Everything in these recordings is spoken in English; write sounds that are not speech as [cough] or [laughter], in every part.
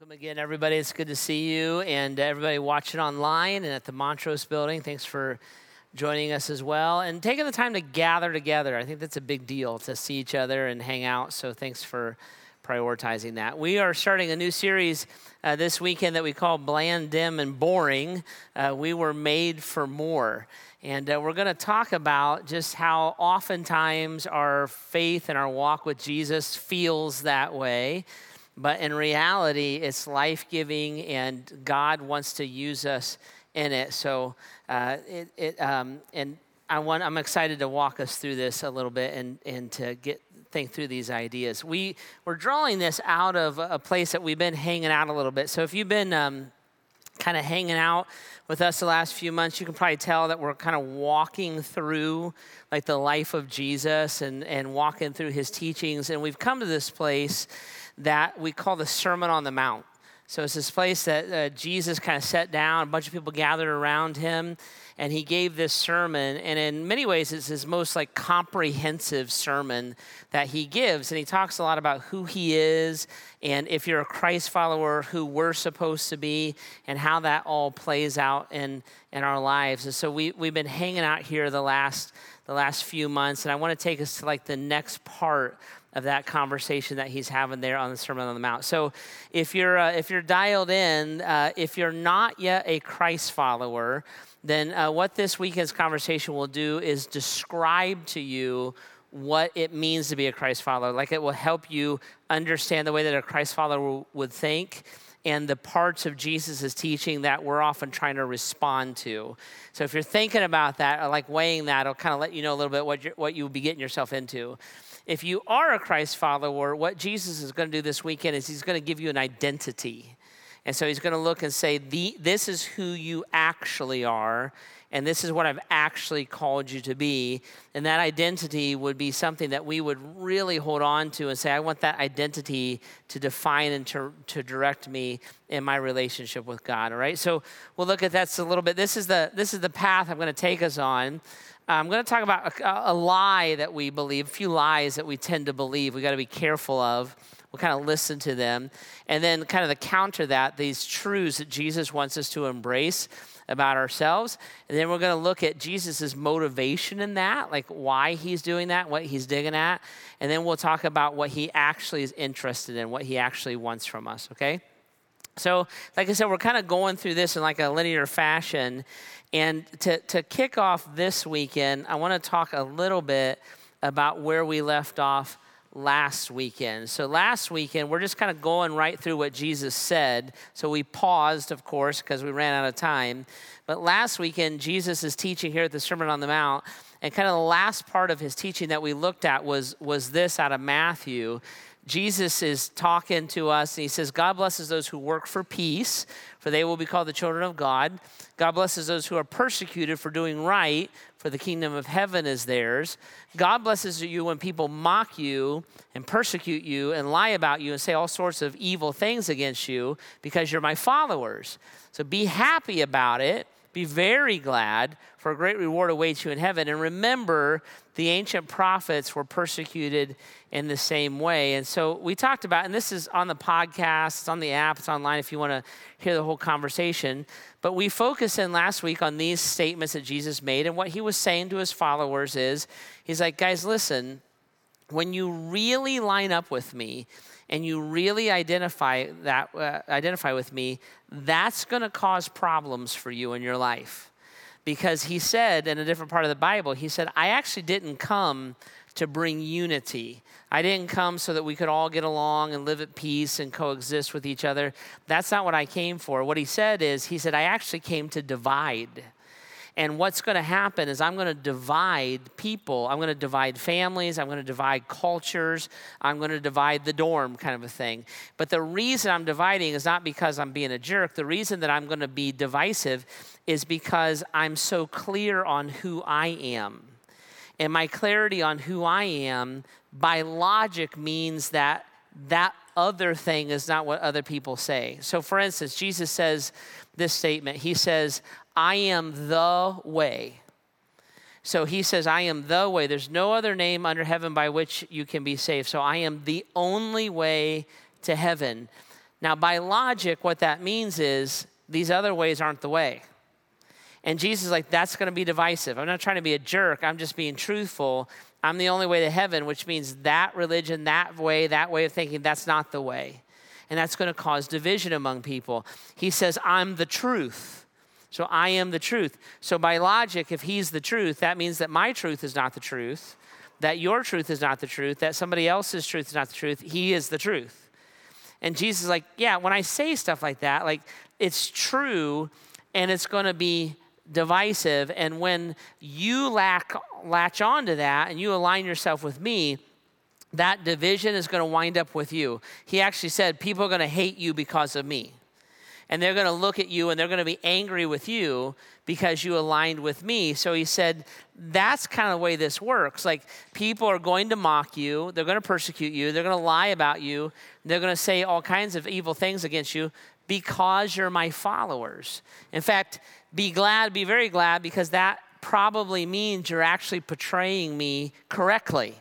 Welcome again, everybody. It's good to see you and everybody watching online and at the Montrose building. Thanks for joining us as well and taking the time to gather together. I think that's a big deal to see each other and hang out. So thanks for prioritizing that. We are starting a new series uh, this weekend that we call Bland, Dim, and Boring. Uh, we were made for more. And uh, we're going to talk about just how oftentimes our faith and our walk with Jesus feels that way. But in reality, it's life giving, and God wants to use us in it. So, uh, it, it um, and I want, I'm excited to walk us through this a little bit and, and to get think through these ideas. We, we're drawing this out of a place that we've been hanging out a little bit. So, if you've been um, kind of hanging out with us the last few months, you can probably tell that we're kind of walking through like the life of Jesus and, and walking through his teachings. And we've come to this place that we call the Sermon on the Mount. So it's this place that uh, Jesus kind of sat down, a bunch of people gathered around him, and he gave this sermon. And in many ways, it's his most like comprehensive sermon that he gives. And he talks a lot about who he is, and if you're a Christ follower, who we're supposed to be, and how that all plays out in in our lives. And so we we've been hanging out here the last the last few months, and I want to take us to like the next part of that conversation that he's having there on the Sermon on the Mount. So, if you're uh, if you're dialed in, uh, if you're not yet a Christ follower, then uh, what this weekend's conversation will do is describe to you what it means to be a Christ follower. Like it will help you understand the way that a Christ follower would think and the parts of Jesus' teaching that we're often trying to respond to. So if you're thinking about that, or like weighing that, it'll kind of let you know a little bit what, you what you'll be getting yourself into if you are a Christ follower, what Jesus is going to do this weekend is he's going to give you an identity. And so he's going to look and say, This is who you actually are, and this is what I've actually called you to be. And that identity would be something that we would really hold on to and say, I want that identity to define and to, to direct me in my relationship with God. All right. So we'll look at that a little bit. This is the this is the path I'm going to take us on. Uh, I'm going to talk about a, a, lie that we believe, a few lies that we tend to believe. We got to be careful of. We'll kind of listen to them. And then, kind of the counter that, these truths that Jesus wants us to embrace about ourselves. And then we're going to look at Jesus' motivation in that, like why he's doing that, what he's digging at. And then we'll talk about what he actually is interested in, what he actually wants from us, okay? So, like I said, we're kind of going through this in like a linear fashion. And to, to kick off this weekend, I want to talk a little bit about where we left off last weekend. So, last weekend, we're just kind of going right through what Jesus said. So, we paused, of course, because we ran out of time. But last weekend, Jesus is teaching here at the Sermon on the Mount. And kind of the last part of his teaching that we looked at was, was this out of Matthew. Jesus is talking to us, and he says, God blesses those who work for peace, for they will be called the children of God. God blesses those who are persecuted for doing right, for the kingdom of heaven is theirs. God blesses you when people mock you and persecute you and lie about you and say all sorts of evil things against you because you're my followers. So be happy about it be very glad, for a great reward awaits you in heaven. And remember, the ancient prophets were persecuted in the same way. And so we talked about, and this is on the podcast, it's on the app, it's online if you want to hear the whole conversation. But we focused in last week on these statements that Jesus made. And what he was saying to his followers is, he's like, guys, listen, when you really line up with me, and you really identify that uh, identify with me, that's going to cause problems for you in your life. Because he said in a different part of the Bible, he said, I actually didn't come to bring unity. I didn't come so that we could all get along and live at peace and coexist with each other. That's not what I came for. What he said is, he said, I actually came to divide. And what's going to happen is I'm going to divide people. I'm going to divide families. I'm going to divide cultures. I'm going to divide the dorm, kind of a thing. But the reason I'm dividing is not because I'm being a jerk. The reason that I'm going to be divisive is because I'm so clear on who I am. And my clarity on who I am, by logic, means that that other thing is not what other people say. So, for instance, Jesus says this statement He says, I am the way. So he says, I am the way. There's no other name under heaven by which you can be saved. So I am the only way to heaven. Now, by logic, what that means is these other ways aren't the way. And Jesus is like, that's going to be divisive. I'm not trying to be a jerk. I'm just being truthful. I'm the only way to heaven, which means that religion, that way, that way of thinking, that's not the way. And that's going to cause division among people. He says, I'm the truth. So I am the truth. So by logic, if he's the truth, that means that my truth is not the truth, that your truth is not the truth, that somebody else's truth is not the truth. He is the truth. And Jesus is like, yeah, when I say stuff like that, like it's true and it's going to be divisive. And when you lack, latch onto that and you align yourself with me, that division is going to wind up with you. He actually said, People are going to hate you because of me. And they're going to look at you and they're going to be angry with you because you aligned with me. So he said, That's kind of the way this works. Like, people are going to mock you, they're going to persecute you, they're going to lie about you, they're going to say all kinds of evil things against you because you're my followers. In fact, be glad, be very glad, because that probably means you're actually portraying me correctly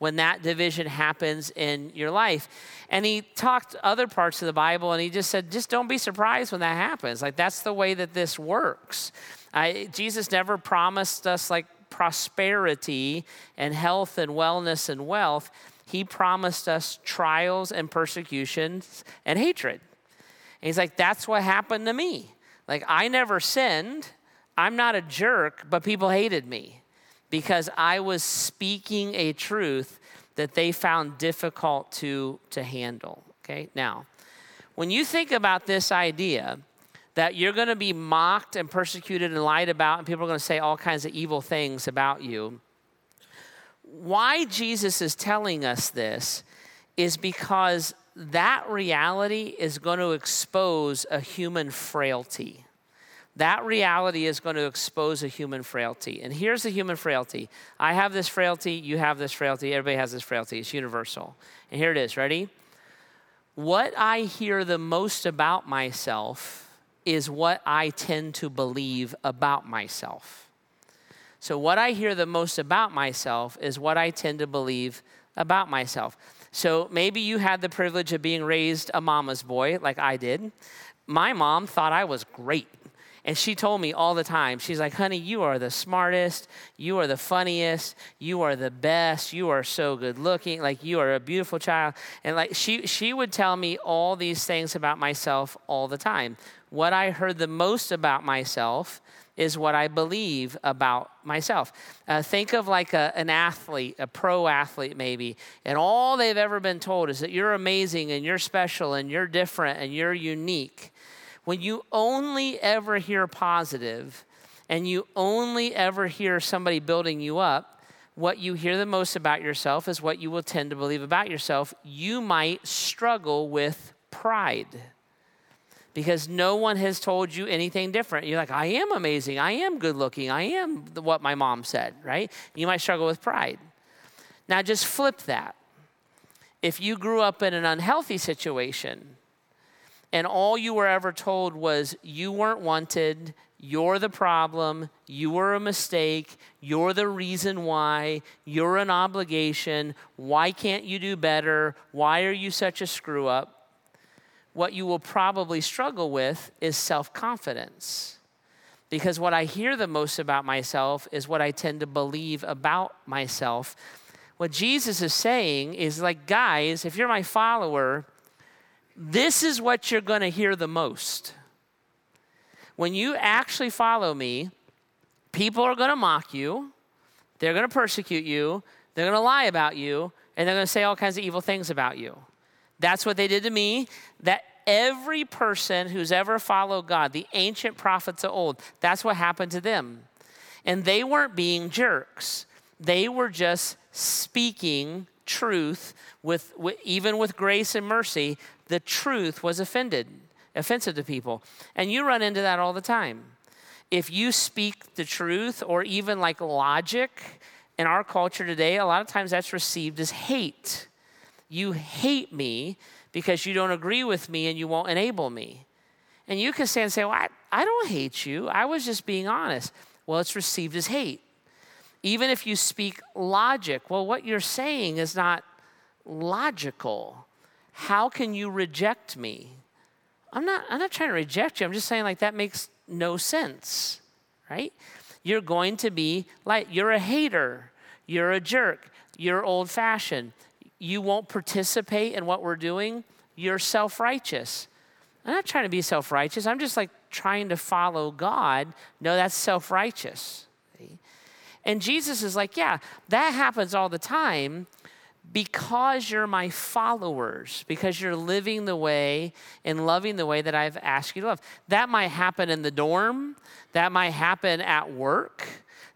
when that division happens in your life. And he talked other parts of the Bible and he just said, just don't be surprised when that happens. Like, that's the way that this works. I, Jesus never promised us like prosperity and health and wellness and wealth. He promised us trials and persecutions and hatred. And he's like, that's what happened to me. Like, I never sinned. I'm not a jerk, but people hated me because I was speaking a truth that they found difficult to, to handle. Okay, now, when you think about this idea that you're going to be mocked and persecuted and lied about, and people are going to say all kinds of evil things about you, why Jesus is telling us this is because that reality is going to expose a human frailty. That reality is going to expose a human frailty. And here's the human frailty I have this frailty, you have this frailty, everybody has this frailty. It's universal. And here it is ready? What I hear the most about myself is what I tend to believe about myself. So, what I hear the most about myself is what I tend to believe about myself. So maybe you had the privilege of being raised a mama's boy like I did. My mom thought I was great. And she told me all the time, she's like, honey, you are the smartest, you are the funniest, you are the best, you are so good looking, like you are a beautiful child. And like she she would tell me all these things about myself all the time. What I heard the most about myself is what I believe about myself. Uh, think of like a, an athlete, a pro athlete maybe, and all they've ever been told is that you're amazing and you're special and you're different and you're unique. When you only ever hear positive and you only ever hear somebody building you up, what you hear the most about yourself is what you will tend to believe about yourself. You might struggle with pride because no one has told you anything different. You're like, I am amazing. I am good looking. I am what my mom said, right? You might struggle with pride. Now, just flip that. If you grew up in an unhealthy situation and all you were ever told was you weren't wanted, you're the problem, you were a mistake, you're the reason why, you're an obligation, why can't you do better, why are you such a screw up? What you will probably struggle with is self confidence. Because what I hear the most about myself is what I tend to believe about myself. What Jesus is saying is like, guys, if you're my follower, this is what you're going to hear the most. When you actually follow me, people are going to mock you, they're going to persecute you, they're going to lie about you, and they're going to say all kinds of evil things about you. That's what they did to me. That every person who's ever followed God, the ancient prophets of old, that's what happened to them. And they weren't being jerks. They were just speaking truth with, with even with grace and mercy. The truth was offended, offensive to people. And you run into that all the time. If you speak the truth or even like logic in our culture today, a lot of times that's received as hate you hate me because you don't agree with me and you won't enable me. And you can stand and say, Well, I, I don't hate you. I was just being honest. Well, it's received as hate. Even if you speak logic, well, what you're saying is not logical. How can you reject me? I'm not, I'm not trying to reject you. I'm just saying, like, that makes no sense, right? You're going to be like, you're a hater, you're a jerk, you're old fashioned, you won't participate in what we're doing, you're self righteous. I'm not trying to be self righteous. I'm just like trying to follow God. No, that's self righteous. And Jesus is like, yeah, that happens all the time because you're my followers, because you're living the way and loving the way that I've asked you to love. That might happen in the dorm, that might happen at work,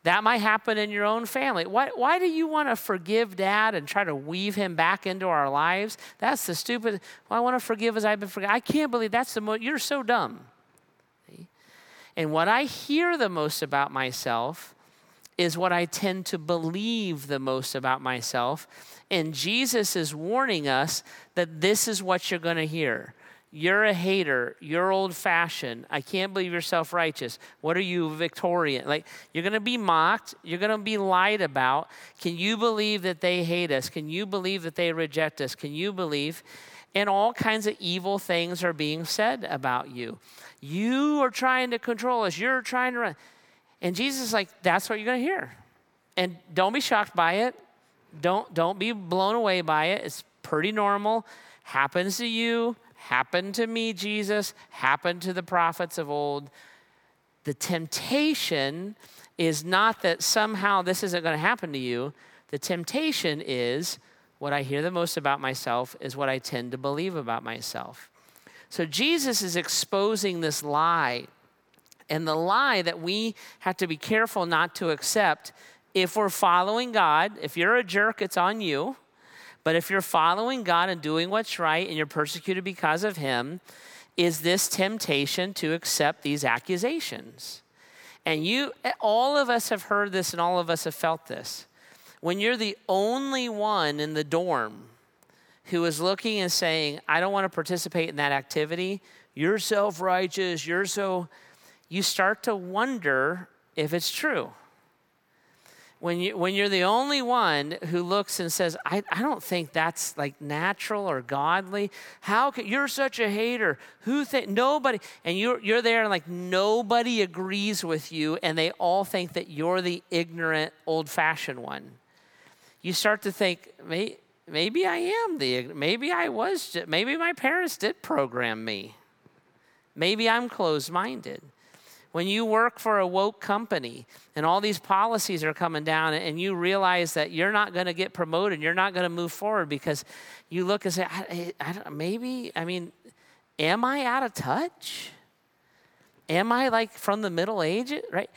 that might happen in your own family. Why, why do you want to forgive dad and try to weave him back into our lives? That's the stupid, well, I want to forgive as I've been forgiven. I can't believe that's the most, you're so dumb. And what I hear the most about myself is what I tend to believe the most about myself. And Jesus is warning us that this is what you're going to hear. You're a hater. You're old fashioned. I can't believe you're self righteous. What are you, Victorian? Like, you're going to be mocked. You're going to be lied about. Can you believe that they hate us? Can you believe that they reject us? Can you believe? And all kinds of evil things are being said about you. You are trying to control us. You're trying to run. And Jesus is like, that's what you're going to hear. And don't be shocked by it. Don't, don't be blown away by it. It's pretty normal. Happens to you, happened to me, Jesus, happened to the prophets of old. The temptation is not that somehow this isn't going to happen to you. The temptation is what I hear the most about myself is what I tend to believe about myself. So Jesus is exposing this lie and the lie that we have to be careful not to accept if we're following God. If you're a jerk, it's on you. But if you're following God and doing what's right and you're persecuted because of Him, is this temptation to accept these accusations? And you, all of us have heard this and all of us have felt this. When you're the only one in the dorm who is looking and saying, I don't want to participate in that activity, you're self righteous, you're so you start to wonder if it's true. When, you, when you're the only one who looks and says, I, I don't think that's like natural or godly. How can, you're such a hater. Who think, nobody, and you're, you're there and like nobody agrees with you and they all think that you're the ignorant, old fashioned one. You start to think, maybe, I am the, maybe I was, maybe my parents did program me. Maybe I'm closed minded when you work for a woke company and all these policies are coming down and you realize that you're not going to get promoted, you're not going to move forward because you look and say, I, I maybe, I mean, am I out of touch? Am I like from the Middle Ages? Right?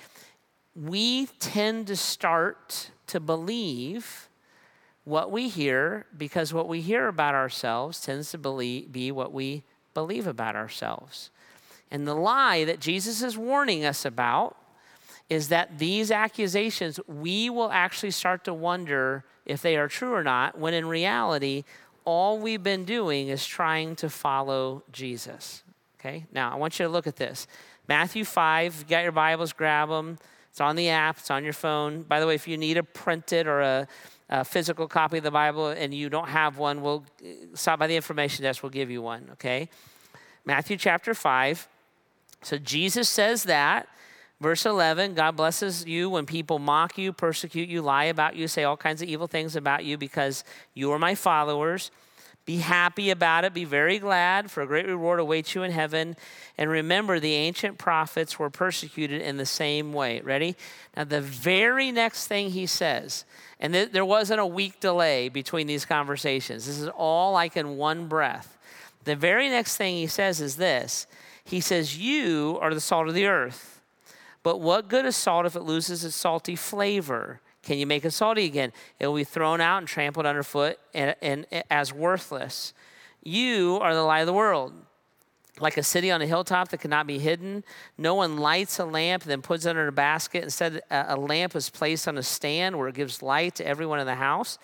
We tend to start to believe what we hear because what we hear about ourselves tends to believe, be what we believe about ourselves. And the lie that Jesus is warning us about is that these accusations, we will actually start to wonder if they are true or not, when in reality, all we've been doing is trying to follow Jesus. Okay, now I want you to look at this. Matthew 5, you got your Bibles, grab them. It's on the app, it's on your phone. By the way, if you need a printed or a, a physical copy of the Bible and you don't have one, we'll uh, stop by the information desk, we'll give you one, okay? Matthew chapter 5. So Jesus says that. Verse 11 God blesses you when people mock you, persecute you, lie about you, say all kinds of evil things about you because you are my followers. Be happy about it. Be very glad, for a great reward awaits you in heaven. And remember, the ancient prophets were persecuted in the same way. Ready? Now, the very next thing he says, and th- there wasn't a week delay between these conversations, this is all like in one breath. The very next thing he says is this he says, You are the salt of the earth. But what good is salt if it loses its salty flavor? Can you make it salty again? It will be thrown out and trampled underfoot and, and, and as worthless. You are the light of the world. Like a city on a hilltop that cannot be hidden. No one lights a lamp and then puts it under a basket. Instead, a lamp is placed on a stand where it gives light to everyone in the house.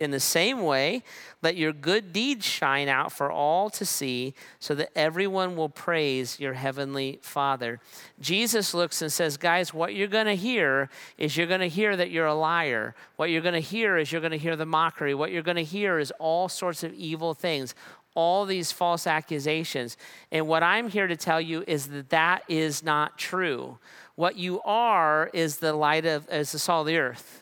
In the same way, let your good deeds shine out for all to see, so that everyone will praise your heavenly Father. Jesus looks and says, Guys, what you're going to hear is you're going to hear that you're a liar. What you're going to hear is you're going to hear the mockery. What you're going to hear is all sorts of evil things. all these false accusations. And what I'm here to tell you is that that is not true. What you are is the light of, as the salt of the earth.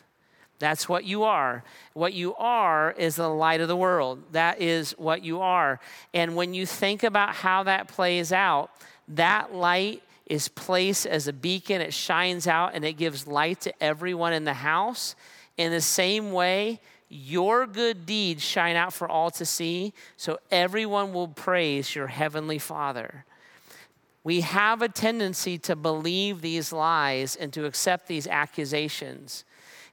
That's what you are. What you are is the light of the world. That is what you are. And when you think about how that plays out, that light is placed as a beacon. It shines out and it gives light to everyone in the house. In the same way, your good deeds shine out for all to see, so everyone will praise your heavenly Father. We have a tendency to believe these lies and to accept these accusations.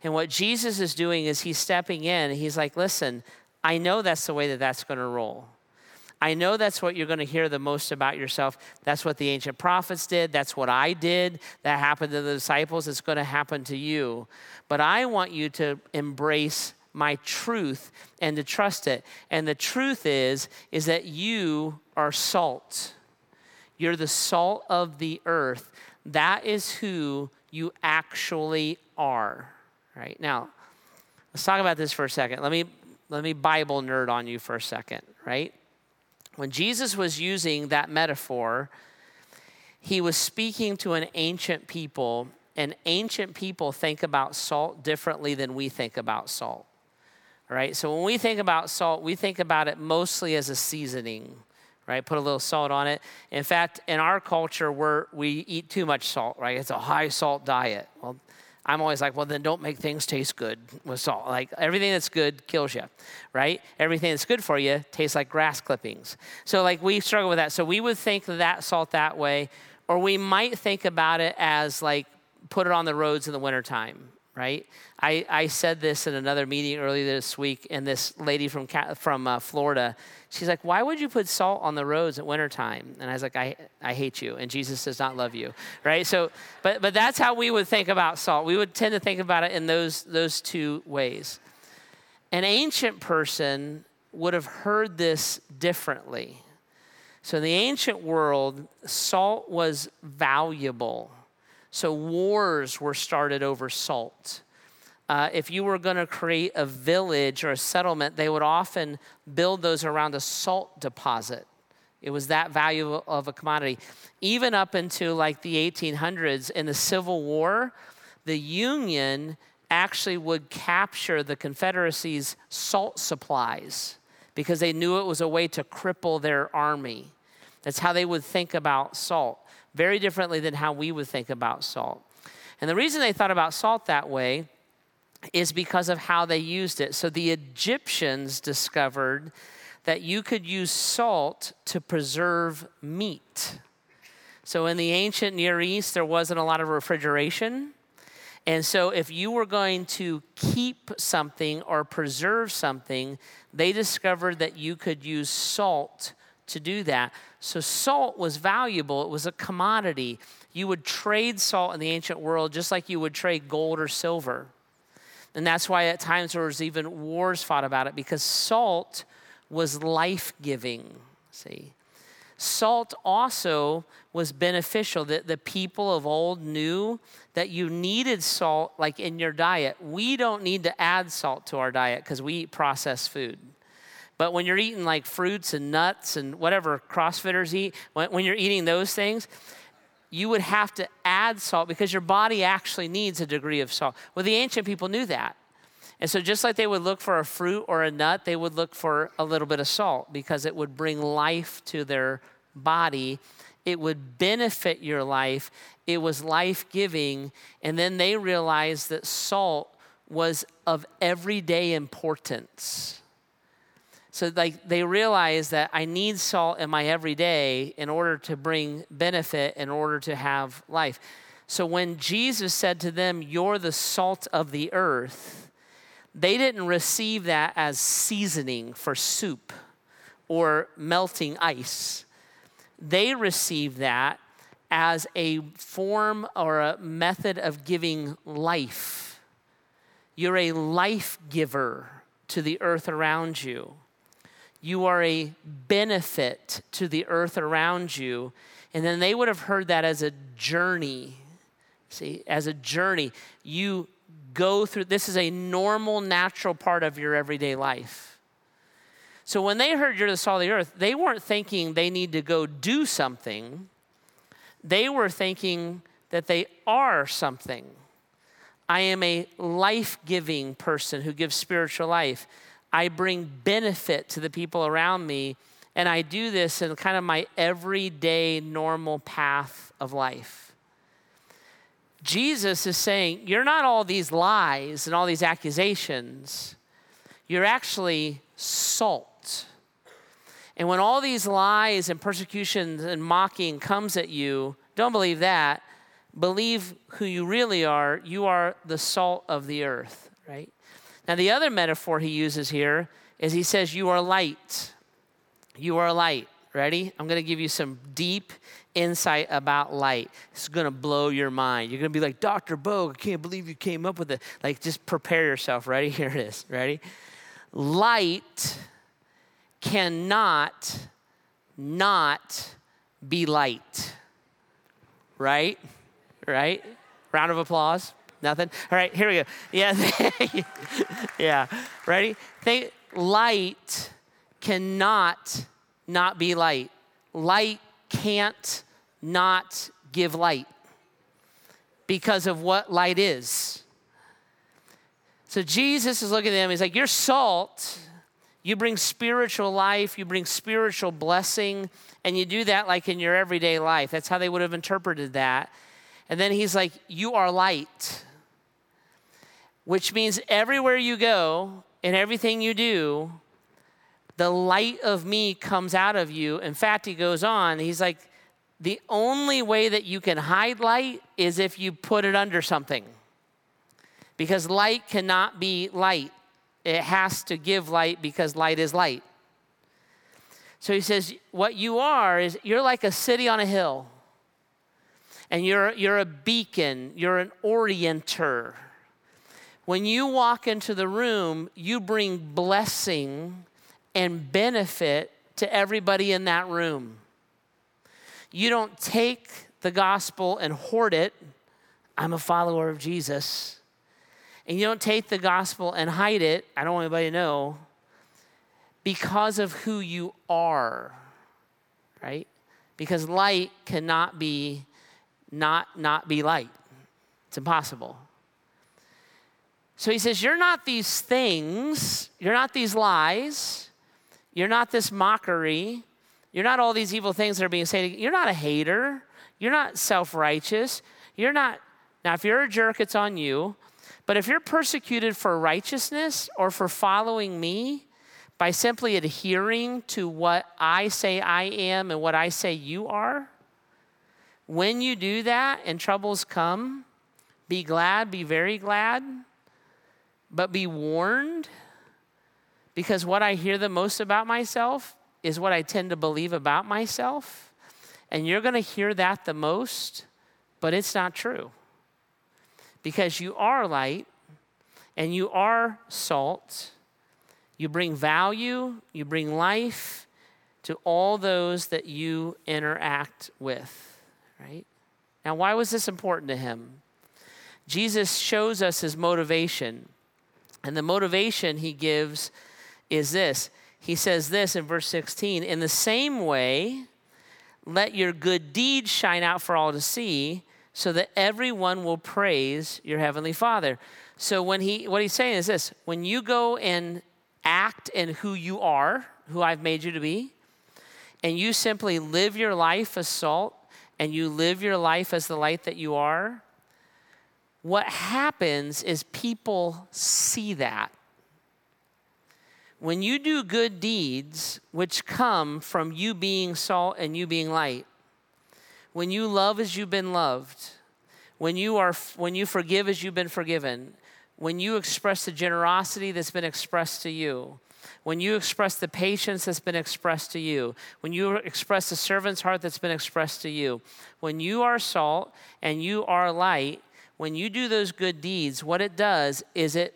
And what Jesus is doing is he's stepping in. He's like, listen, I know that's the way that that's going to roll. I know that's what you're going to hear the most about yourself. That's what the ancient prophets did. That's what I did. That happened to the disciples. It's going to happen to you. But I want you to embrace my truth and to trust it. And the truth is is that you are salt. You're the salt of the earth. That is who you actually are. Right? Now, let's talk about this for a second. Let me let me Bible nerd on you for a second, right? When Jesus was using that metaphor, he was speaking to an ancient people, and ancient people think about salt differently than we think about salt right? So when we think about salt, we think about it mostly as a seasoning, right? Put a little salt on it. In fact, in our culture, we're, we eat too much salt, right? It's a high salt diet. Well, I'm always like, well, then don't make things taste good with salt. Like everything that's good kills you, right? Everything that's good for you tastes like grass clippings. So, like, we struggle with that. So, we would think that salt that way, or we might think about it as like put it on the roads in the wintertime, right? I, I said this in another meeting earlier this week, and this lady from, from uh, Florida, she's like, Why would you put salt on the roads at wintertime? And I was like, I, I hate you, and Jesus does not love you, right? So, but, but that's how we would think about salt. We would tend to think about it in those, those two ways. An ancient person would have heard this differently. So, in the ancient world, salt was valuable so wars were started over salt. Uh, if you were going to create a village or a settlement, they would often build those around a salt deposit. It was that value of a commodity. Even up into like the 1800s in the Civil War, the Union actually would capture the Confederacy's salt supplies because they knew it was a way to cripple their army. That's how they would think about salt very differently than how we would think about salt. And the reason they thought about salt that way is because of how they used it. So the Egyptians discovered that you could use salt to preserve meat. So in the ancient Near East, there wasn't a lot of refrigeration. And so, if you were going to keep something or preserve something, they discovered that you could use salt to do that. So, salt was valuable, it was a commodity. You would trade salt in the ancient world just like you would trade gold or silver. And that's why at times there was even wars fought about it because salt was life giving. See? Salt also was beneficial. That the people of old knew that you needed salt like in your diet. We don't need to add salt to our diet because we eat processed food. But when you're eating like fruits and nuts and whatever CrossFitters eat, when, when you're eating those things, you would have to add salt because your body actually needs a degree of salt. Well, the ancient people knew that. And so, just like they would look for a fruit or a nut, they would look for a little bit of salt because it would bring life to their body. It would benefit your life. It was life giving. And then they realized that salt was of everyday importance. So like they realize that I need salt in my everyday in order to bring benefit, in order to have life. So when Jesus said to them, You're the salt of the earth, they didn't receive that as seasoning for soup or melting ice. They received that as a form or a method of giving life. You're a life giver to the earth around you. You are a benefit to the earth around you. And then they would have heard that as a journey. See, as a journey, you go through this is a normal, natural part of your everyday life. So when they heard you're the salt of the earth, they weren't thinking they need to go do something. They were thinking that they are something. I am a life giving person who gives spiritual life. I bring benefit to the people around me, and I do this in kind of my everyday normal path of life. Jesus is saying, You're not all these lies and all these accusations. You're actually salt. And when all these lies and persecutions and mocking comes at you, don't believe that. Believe who you really are. You are the salt of the earth, right? Now, the other metaphor he uses here is he says, You are light. You are light. Ready? I'm going to give you some deep insight about light. Is going to blow your mind. You're going to be like, Dr. Bogue, I can't believe you came up with it. Like, just prepare yourself. Ready? [laughs] Here it is. Ready? Light cannot not be light. Right? Right? Round of applause. Nothing? All right, here we go. Yeah. [laughs] yeah. Ready? Think light cannot not be light. Light can't not give light because of what light is. So Jesus is looking at them. He's like, You're salt. You bring spiritual life, you bring spiritual blessing, and you do that like in your everyday life. That's how they would have interpreted that. And then he's like, You are light, which means everywhere you go and everything you do, the light of me comes out of you. In fact, he goes on, he's like, The only way that you can hide light is if you put it under something because light cannot be light. It has to give light because light is light. So he says, What you are is you're like a city on a hill, and you're, you're a beacon, you're an orienter. When you walk into the room, you bring blessing and benefit to everybody in that room. You don't take the gospel and hoard it. I'm a follower of Jesus and you don't take the gospel and hide it, I don't want anybody to know, because of who you are, right? Because light cannot be not not be light. It's impossible. So he says, You're not these things, you're not these lies, you're not this mockery, you're not all these evil things that are being said. You're not a hater, you're not self righteous, you're not. Now, if you're a jerk, it's on you. But if you're persecuted for righteousness or for following me by simply adhering to what I say I am and what I say you are, when you do that and troubles come, be glad, be very glad, but be warned because what I hear the most about myself is what I tend to believe about myself. And you're going to hear that the most, but it's not true because you are light and you are salt. You bring value, you bring life to all those that you interact with, right? Now, why was this important to him? Jesus shows us his motivation. And the motivation he gives is this. He says this in verse 16 In the same way, let your good deeds shine out for all to see so that everyone will praise your heavenly Father. So when he what he's saying is this, when you go and act in who you are, who I've made you to be, and you simply live your life as salt and you live your life as the light that you are, what happens is people see that. When you do good deeds, which come from you being salt and you being light, when you love as you've been loved, when you are when you forgive as you've been forgiven, when you express the generosity that's been expressed to you, when you express the patience that's been expressed to you, when you express the servant's heart that's been expressed to you, when you are salt and you are light, when you do those good deeds, what it does is it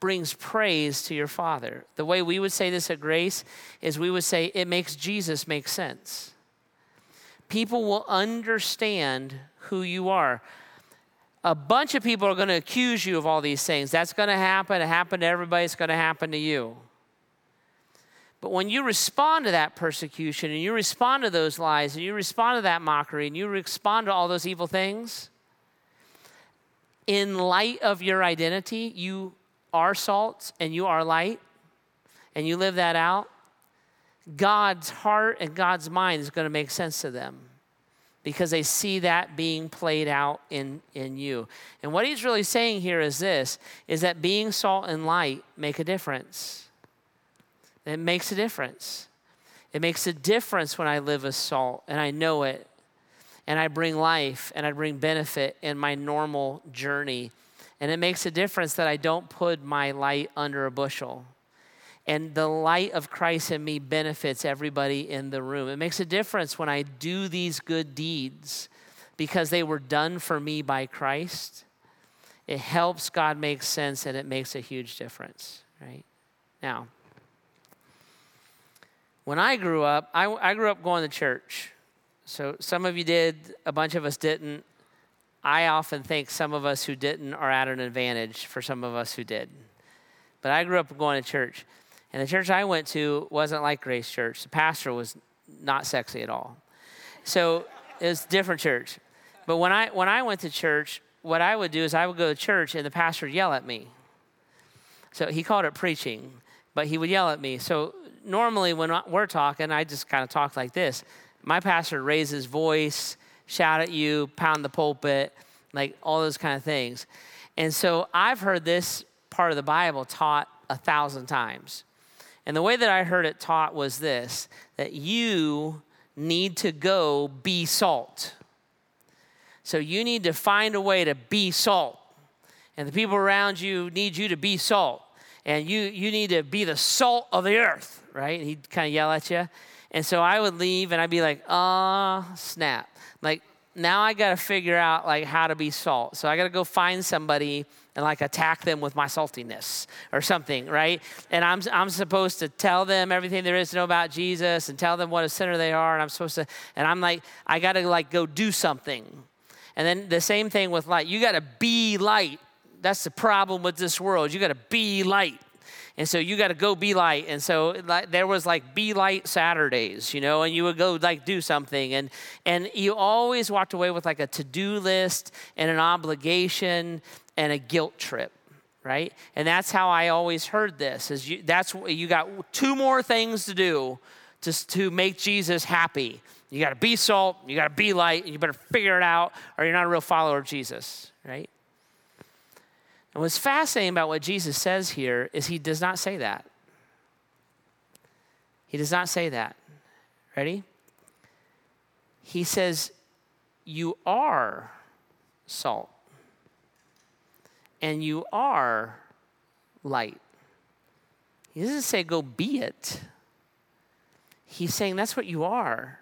brings praise to your Father. The way we would say this at Grace is we would say it makes Jesus make sense people will understand who you are. A bunch of people are going to accuse you of all these things. That's going to happen. It happened to everybody. It's going to happen to you. But when you respond to that persecution and you respond to those lies and you respond to that mockery and you respond to all those evil things, in light of your identity, you are salt and you are light, and you live that out, God's heart and God's mind is going to make sense to them because they see that being played out in, in you. And what he's really saying here is this is that being salt and light make a difference. It makes a difference. It makes a difference when I live as salt and I know it and I bring life and I bring benefit in my normal journey. And it makes a difference that I don't put my light under a bushel. And the light of Christ in me benefits everybody in the room. It makes a difference when I do these good deeds because they were done for me by Christ. It helps God make sense and it makes a huge difference, right? Now, when I grew up, I, I grew up going to church. So some of you did, a bunch of us didn't. I often think some of us who didn't are at an advantage for some of us who did. But I grew up going to church. And the church I went to wasn't like Grace Church. The pastor was not sexy at all. So it was a different church. But when I when I went to church, what I would do is I would go to church and the pastor would yell at me. So he called it preaching, but he would yell at me. So normally when we're talking, I just kind of talk like this. My pastor raise his voice, shout at you, pound the pulpit, like all those kind of things. And so I've heard this part of the Bible taught a thousand times. And the way that I heard it taught was this that you need to go be salt. So you need to find a way to be salt. And the people around you need you to be salt. And you, you need to be the salt of the earth, right? He'd kind of yell at you. And so I would leave and I'd be like, ah, uh, snap. Like, now I got to figure out like how to be salt. So I got to go find somebody and like attack them with my saltiness or something, right? And I'm, I'm supposed to tell them everything there is to know about Jesus and tell them what a sinner they are. And I'm supposed to, and I'm like, I got to like go do something. And then the same thing with light. You got to be light. That's the problem with this world. You got to be light. And so you got to go be light. And so like, there was like be light Saturdays, you know, and you would go like do something. And, and you always walked away with like a to do list and an obligation and a guilt trip right and that's how i always heard this is you that's you got two more things to do to, to make jesus happy you got to be salt you got to be light and you better figure it out or you're not a real follower of jesus right and what's fascinating about what jesus says here is he does not say that he does not say that ready he says you are salt and you are light. He doesn't say go be it. He's saying that's what you are.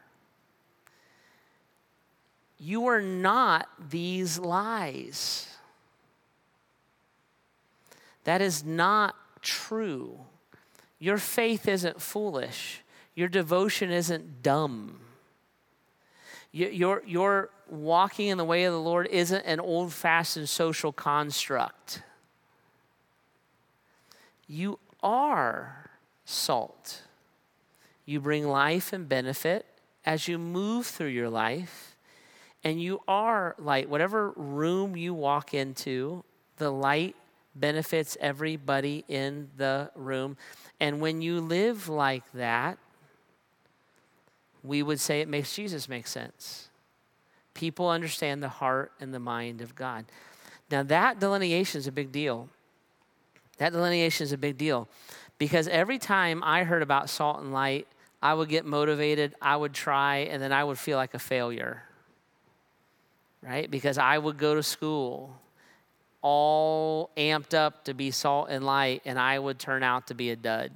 You are not these lies. That is not true. Your faith isn't foolish. Your devotion isn't dumb. Your, your walking in the way of the Lord isn't an old fashioned social construct. You are salt. You bring life and benefit as you move through your life, and you are light. Whatever room you walk into, the light benefits everybody in the room. And when you live like that, we would say it makes Jesus make sense. People understand the heart and the mind of God. Now, that delineation is a big deal. That delineation is a big deal because every time I heard about salt and light, I would get motivated, I would try, and then I would feel like a failure. Right? Because I would go to school all amped up to be salt and light, and I would turn out to be a dud.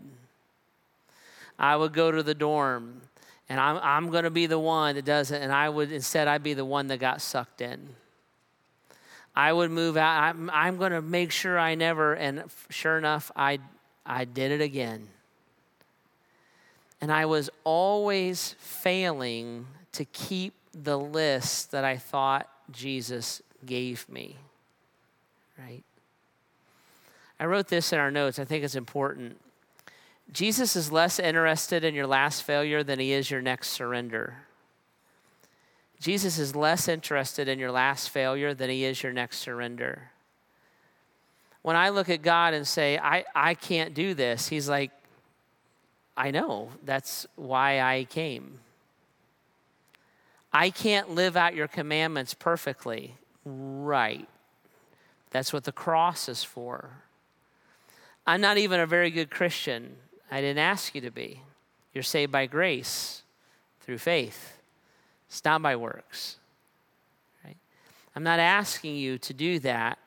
I would go to the dorm and I'm, I'm going to be the one that doesn't, and I would instead I'd be the one that got sucked in. I would move out. I'm, I'm going to make sure I never, and sure enough, I, I did it again. And I was always failing to keep the list that I thought Jesus gave me. Right? I wrote this in our notes. I think it's important. Jesus is less interested in your last failure than he is your next surrender. Jesus is less interested in your last failure than he is your next surrender. When I look at God and say, I, I can't do this, he's like, I know. That's why I came. I can't live out your commandments perfectly. Right. That's what the cross is for. I'm not even a very good Christian. I didn't ask you to be. You're saved by grace through faith. It's not by works. Right? I'm not asking you to do that.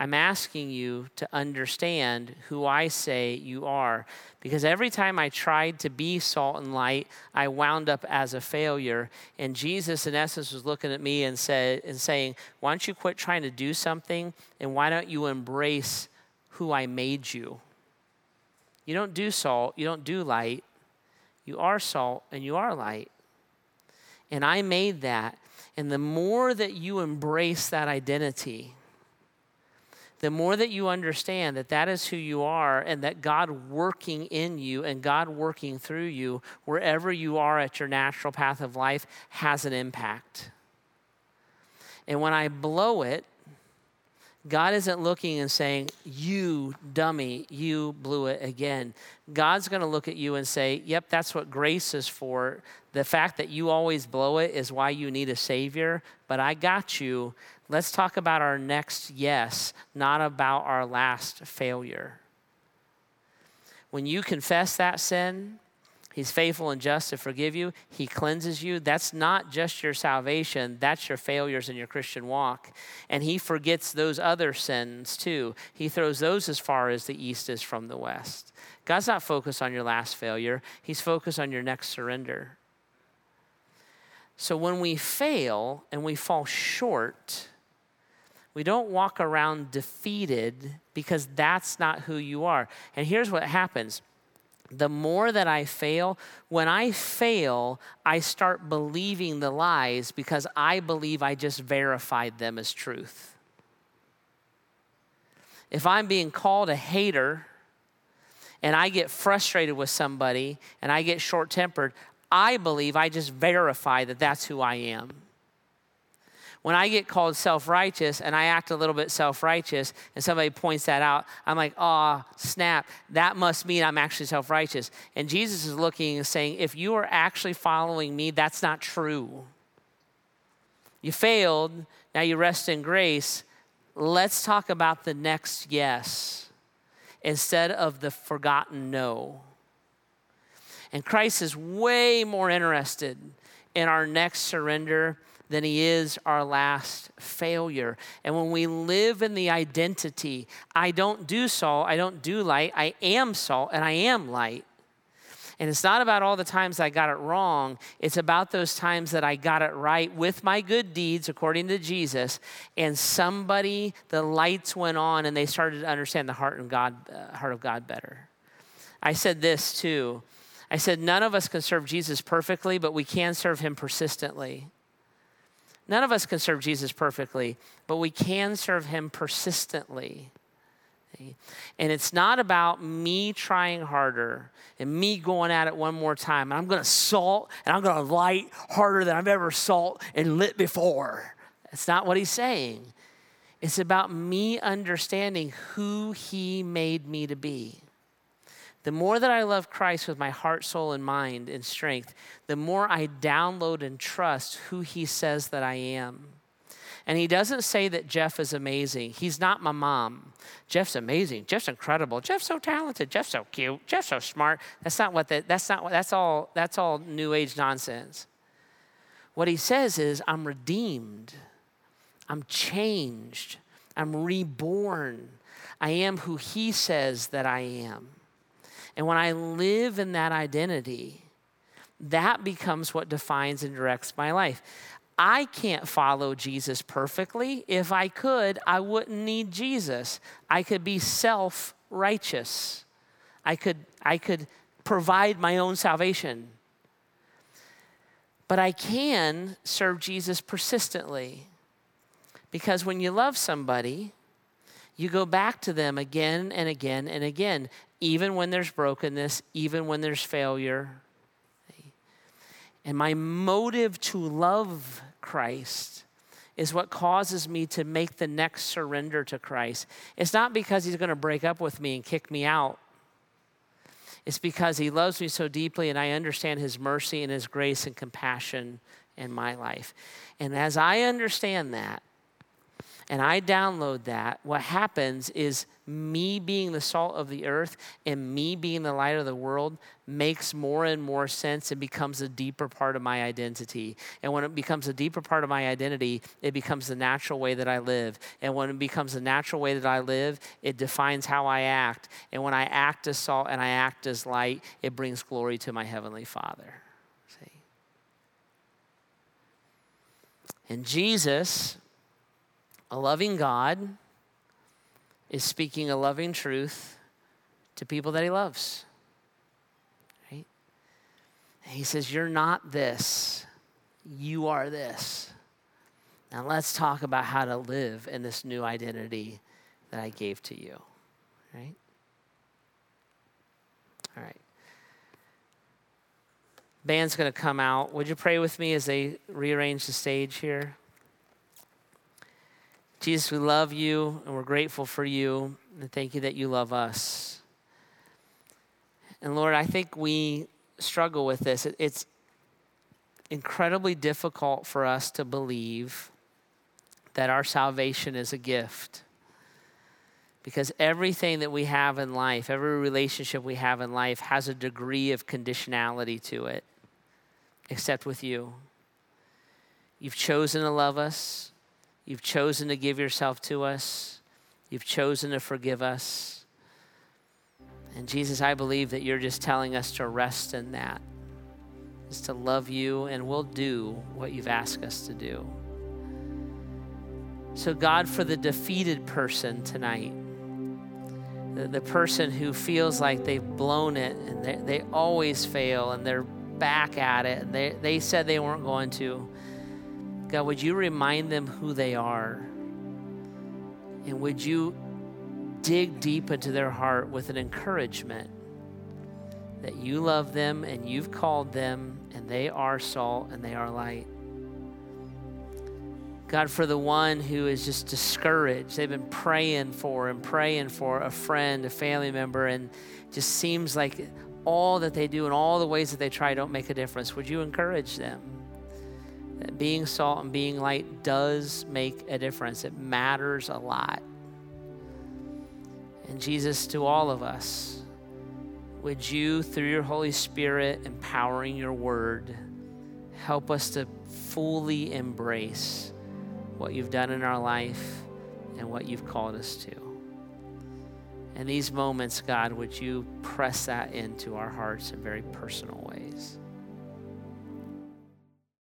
I'm asking you to understand who I say you are. Because every time I tried to be salt and light, I wound up as a failure. And Jesus, in essence, was looking at me and, said, and saying, Why don't you quit trying to do something and why don't you embrace who I made you? You don't do salt, you don't do light. You are salt and you are light. And I made that. And the more that you embrace that identity, the more that you understand that that is who you are and that God working in you and God working through you, wherever you are at your natural path of life, has an impact. And when I blow it, God isn't looking and saying, You dummy, you blew it again. God's going to look at you and say, Yep, that's what grace is for. The fact that you always blow it is why you need a Savior, but I got you. Let's talk about our next yes, not about our last failure. When you confess that sin, He's faithful and just to forgive you. He cleanses you. That's not just your salvation, that's your failures in your Christian walk. And He forgets those other sins too. He throws those as far as the east is from the west. God's not focused on your last failure, He's focused on your next surrender. So when we fail and we fall short, we don't walk around defeated because that's not who you are. And here's what happens the more that I fail, when I fail, I start believing the lies because I believe I just verified them as truth. If I'm being called a hater and I get frustrated with somebody and I get short tempered, I believe I just verify that that's who I am when I get called self righteous and I act a little bit self righteous and somebody points that out, I'm like, oh, snap, that must mean I'm actually self righteous. And Jesus is looking and saying, if you are actually following me, that's not true. You failed, now you rest in grace. Let's talk about the next yes instead of the forgotten no. And Christ is way more interested in our next surrender than he is our last failure. And when we live in the identity, I don't do salt, I don't do light, I am salt and I am light. And it's not about all the times I got it wrong. It's about those times that I got it right with my good deeds, according to Jesus. And somebody, the lights went on, and they started to understand the heart of God, uh, heart of God better. I said this too. I said, none of us can serve Jesus perfectly, but we can serve him persistently. None of us can serve Jesus perfectly, but we can serve him persistently. And it's not about me trying harder and me going at it one more time. And I'm going to salt and I'm going to light harder than I've ever salt and lit before. That's not what he's saying. It's about me understanding who he made me to be. The more that I love Christ with my heart, soul, and mind and strength, the more I download and trust who He says that I am. And He doesn't say that Jeff is amazing. He's not my mom. Jeff's amazing. Jeff's incredible. Jeff's so talented. Jeff's so cute. Jeff's so smart. That's not what that, that's not what, that's all, that's all new age nonsense. What He says is, I'm redeemed. I'm changed. I'm reborn. I am who He says that I am. And when I live in that identity, that becomes what defines and directs my life. I can't follow Jesus perfectly. If I could, I wouldn't need Jesus. I could be self righteous. I could, I could provide my own salvation. But I can serve Jesus persistently. Because when you love somebody, you go back to them again and again and again even when there's brokenness, even when there's failure. And my motive to love Christ is what causes me to make the next surrender to Christ. It's not because he's going to break up with me and kick me out. It's because he loves me so deeply and I understand his mercy and his grace and compassion in my life. And as I understand that, and I download that, what happens is me being the salt of the earth and me being the light of the world makes more and more sense and becomes a deeper part of my identity. And when it becomes a deeper part of my identity, it becomes the natural way that I live. And when it becomes the natural way that I live, it defines how I act. And when I act as salt and I act as light, it brings glory to my Heavenly Father. See? And Jesus a loving God is speaking a loving truth to people that he loves. Right? He says, You're not this, you are this. Now let's talk about how to live in this new identity that I gave to you. Right? All right. Band's going to come out. Would you pray with me as they rearrange the stage here? Jesus, we love you and we're grateful for you. And thank you that you love us. And Lord, I think we struggle with this. It's incredibly difficult for us to believe that our salvation is a gift. Because everything that we have in life, every relationship we have in life, has a degree of conditionality to it, except with you. You've chosen to love us. You've chosen to give yourself to us. You've chosen to forgive us. And Jesus, I believe that you're just telling us to rest in that, is to love you, and we'll do what you've asked us to do. So, God, for the defeated person tonight, the, the person who feels like they've blown it and they, they always fail and they're back at it and they, they said they weren't going to. God, would you remind them who they are? And would you dig deep into their heart with an encouragement that you love them and you've called them and they are salt and they are light? God, for the one who is just discouraged, they've been praying for and praying for a friend, a family member, and just seems like all that they do and all the ways that they try don't make a difference. Would you encourage them? Being salt and being light does make a difference. It matters a lot. And Jesus, to all of us, would you, through your Holy Spirit, empowering your word, help us to fully embrace what you've done in our life and what you've called us to. In these moments, God, would you press that into our hearts in very personal ways?